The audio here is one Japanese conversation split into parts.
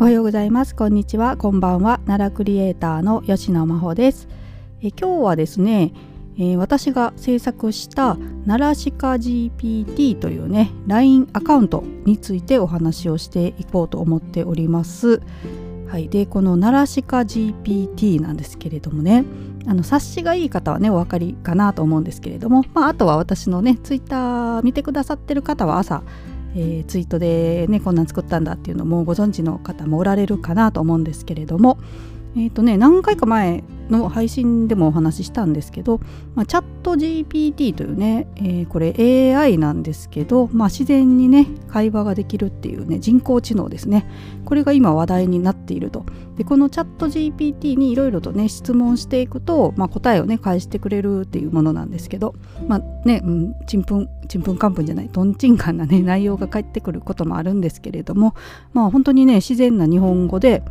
おはようございます。こんにちは。こんばんは。奈良クリエイターの吉野真帆です。え今日はですね、えー、私が制作した奈良鹿 GPT というね LINE アカウントについてお話をしていこうと思っております。はい、でこの奈良鹿 GPT なんですけれどもねあの察しがいい方はねお分かりかなと思うんですけれども、まあ、あとは私のねツイッター見てくださってる方は朝えー、ツイートでねこんなん作ったんだっていうのもご存知の方もおられるかなと思うんですけれどもえーとね、何回か前の配信でもお話ししたんですけど、まあ、チャット GPT というね、えー、これ AI なんですけど、まあ、自然にね会話ができるっていうね人工知能ですね。これが今話題になっていると。でこのチャット GPT にいろいろとね質問していくと、まあ、答えをね返してくれるっていうものなんですけどまあね、うん、ちんぷんちんぷんかんぷんじゃないとんちんかんなね内容が返ってくることもあるんですけれどもまあ本当にね自然な日本語で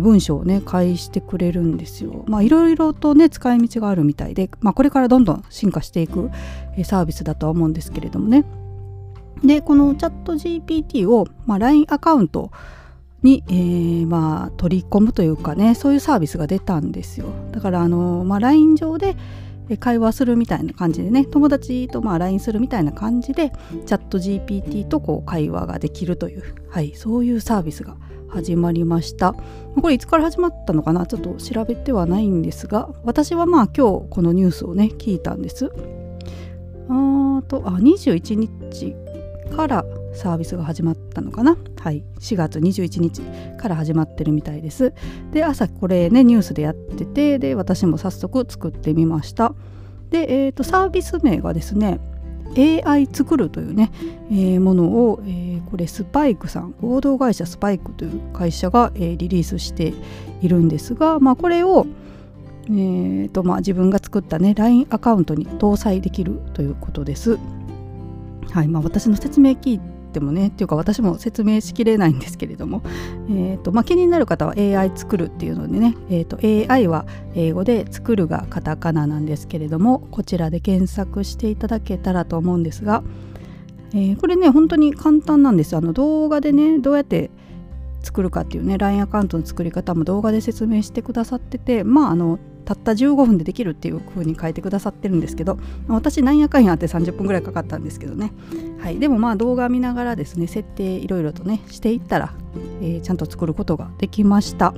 文章をね返してくれるんですよ。まあいろいろとね使い道があるみたいで、まあ、これからどんどん進化していくサービスだとは思うんですけれどもね。でこのチャット GPT を、まあ、LINE アカウントに、えー、まあ、取り込むというかねそういうサービスが出たんですよ。だからあの、まあ、LINE 上で会話するみたいな感じでね友達とまあ LINE するみたいな感じでチャット GPT とこう会話ができるという、はい、そういうサービスが始まりました。これいつから始まったのかなちょっと調べてはないんですが私はまあ今日このニュースをね聞いたんです。あとあ21日からサービスが始まったのかな？はい。4月21日から始まってるみたいです。で朝これねニュースでやっててで私も早速作ってみました。で、えーとサービス名がですね AI 作るというね、えー、ものを、えー、これスパイクさん合同会社スパイクという会社が、えー、リリースしているんですが、まあ、これを、えーとまあ、自分が作ったね LINE アカウントに搭載できるということです。はい。まあ、私の説明聞いてもねっていうか私も説明しきれないんですけれども、えーとまあ、気になる方は AI 作るっていうのでね、えーと、AI は英語で作るがカタカナなんですけれどもこちらで検索していただけたらと思うんですが、えー、これね本当に簡単なんですあの動画でねどうやって作るかっていうね LINE アカウントの作り方も動画で説明してくださっててまああのたった15分でできるっていう風に書いてくださってるんですけど私なんやかんやって30分ぐらいかかったんですけどね、はい、でもまあ動画見ながらですね設定いろいろとねしていったら、えー、ちゃんと作ることができました。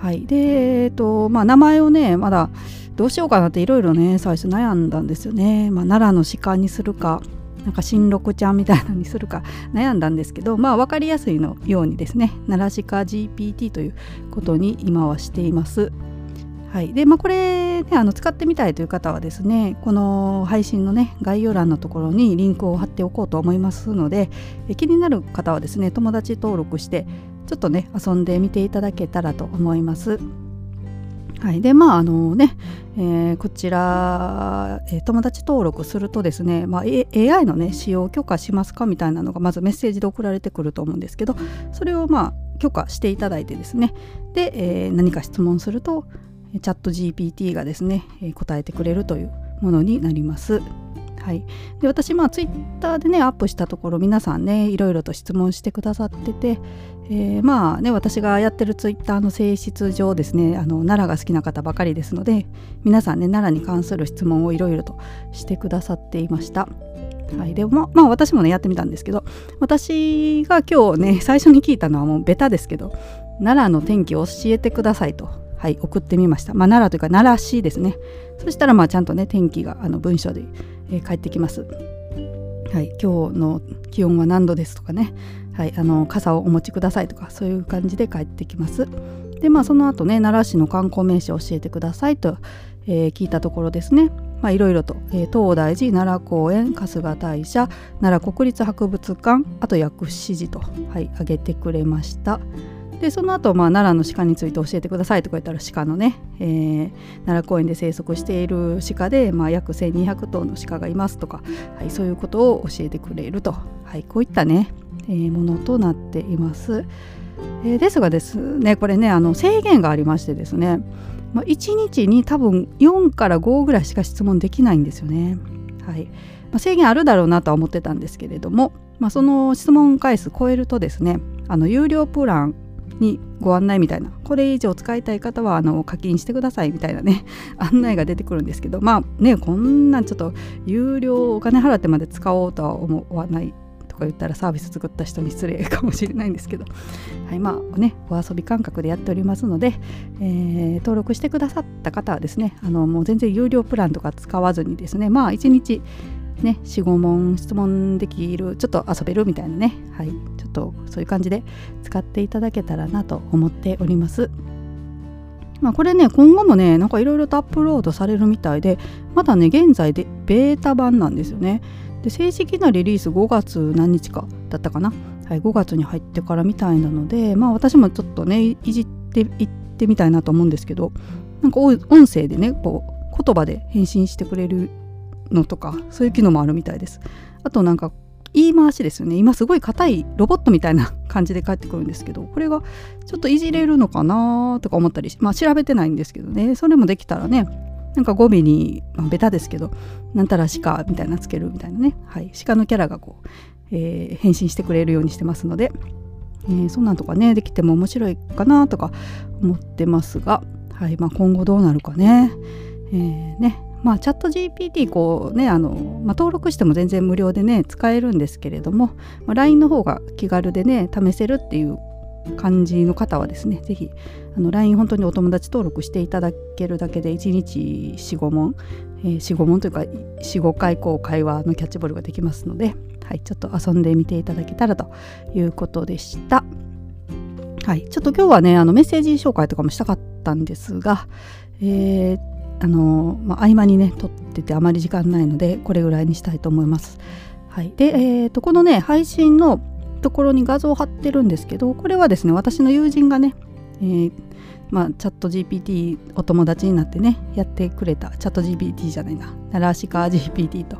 はい。でえっ、ー、とまあ名前をねまだどうしようかなっていろいろね最初悩んだんですよね、まあ、奈良の鹿にするかなんか新六ちゃんみたいなのにするか悩んだんですけどまあ分かりやすいのようにですね奈良鹿 GPT ということに今はしています。はいでまあ、これ、ね、あの使ってみたいという方はですねこの配信のね概要欄のところにリンクを貼っておこうと思いますので気になる方はですね友達登録してちょっとね遊んでみていただけたらと思います。はい、でまああのね、えー、こちら、えー、友達登録するとですね、まあ、AI のね使用許可しますかみたいなのがまずメッセージで送られてくると思うんですけどそれをまあ許可していただいてですねで、えー、何か質問するとチャット GPT がですね答えてくれるというものになります。はい、で私まあツイッターでねアップしたところ皆さんねいろいろと質問してくださってて、えー、まあね私がやってるツイッターの性質上ですねあの奈良が好きな方ばかりですので皆さんね奈良に関する質問をいろいろとしてくださっていました。はい、でもまあ私もねやってみたんですけど私が今日ね最初に聞いたのはもうベタですけど奈良の天気を教えてくださいとはい、送ってみました。まあ、奈良というか奈良市ですね。そしたらまあちゃんとね天気があの文章で、えー、返ってきます。はい、今日の気温は何度ですとかね、はい、あの傘をお持ちくださいとかそういう感じで返ってきます。でまあその後ね奈良市の観光名所を教えてくださいと、えー、聞いたところですねまあいろいろと、えー、東大寺奈良公園春日大社奈良国立博物館あと薬師寺と、はい、挙げてくれました。でその後、まあ奈良の鹿について教えてくださいとか言ったら鹿のね、えー、奈良公園で生息している鹿で、まあ、約1200頭の鹿がいますとか、はい、そういうことを教えてくれると、はい、こういったね、えー、ものとなっています。えー、ですがですねこれねあの制限がありましてですね、まあ、1日に多分4から5ぐらいしか質問できないんですよね。はいまあ、制限あるだろうなとは思ってたんですけれども、まあ、その質問回数超えるとですねあの有料プランにご案内みたいな。これ以上使いたい方はあの課金してくださいみたいなね 案内が出てくるんですけどまあねこんなんちょっと有料お金払ってまで使おうとは思わないとか言ったらサービス作った人に失礼かもしれないんですけど、はいまあね、お遊び感覚でやっておりますので、えー、登録してくださった方はですねあのもう全然有料プランとか使わずにですねまあ1日ね、45問質問できるちょっと遊べるみたいなね、はい、ちょっとそういう感じで使っていただけたらなと思っております。まあ、これね今後もねなんかいろいろとアップロードされるみたいでまだね現在でベータ版なんですよね。で正式なリリース5月何日かだったかな、はい、5月に入ってからみたいなのでまあ私もちょっとねいじっていってみたいなと思うんですけどなんか音声でねこう言葉で返信してくれるのとかそういう機能もあるみたいです。あとなんか言い回しですよね。今すごい硬いロボットみたいな感じで返ってくるんですけどこれがちょっといじれるのかなとか思ったりまあ調べてないんですけどね。それもできたらねなんか語尾に、まあ、ベタですけどなんたら鹿みたいなつけるみたいなね、はい、鹿のキャラがこう、えー、変身してくれるようにしてますので、えー、そんなんとかねできても面白いかなとか思ってますが、はい。まあ、今後どうなるかね,、えーね。まあ、チャット GPT こうねあの、まあ、登録しても全然無料でね使えるんですけれども、まあ、LINE の方が気軽でね試せるっていう感じの方はですね是非 LINE 本当にお友達登録していただけるだけで1日45問、えー、45問というか45回こう会話のキャッチボールができますので、はい、ちょっと遊んでみていただけたらということでした。はい、ちょっと今日はねあのメッセージ紹介とかもしたかったんですが、えー、あのまあ、合間にね撮っててあまり時間ないのでこれぐらいにしたいと思います。はい、で、えーとこのね配信のところに画像を貼ってるんですけどこれはですね私の友人がね、えー、まあ、チャット GPT お友達になってねやってくれたチャット GPT じゃないなナラシカ GPT と、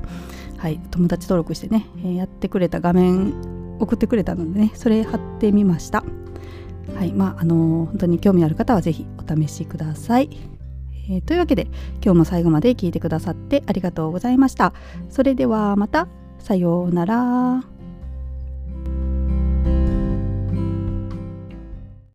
はい、友達登録してね、えー、やってくれた画面送ってくれたのでねそれ貼ってみました。はい。まああのー、本当に興味ある方は是非お試しください、えー、というわけで今日も最後まで聞いてくださってありがとうございましたそれではまたさようなら。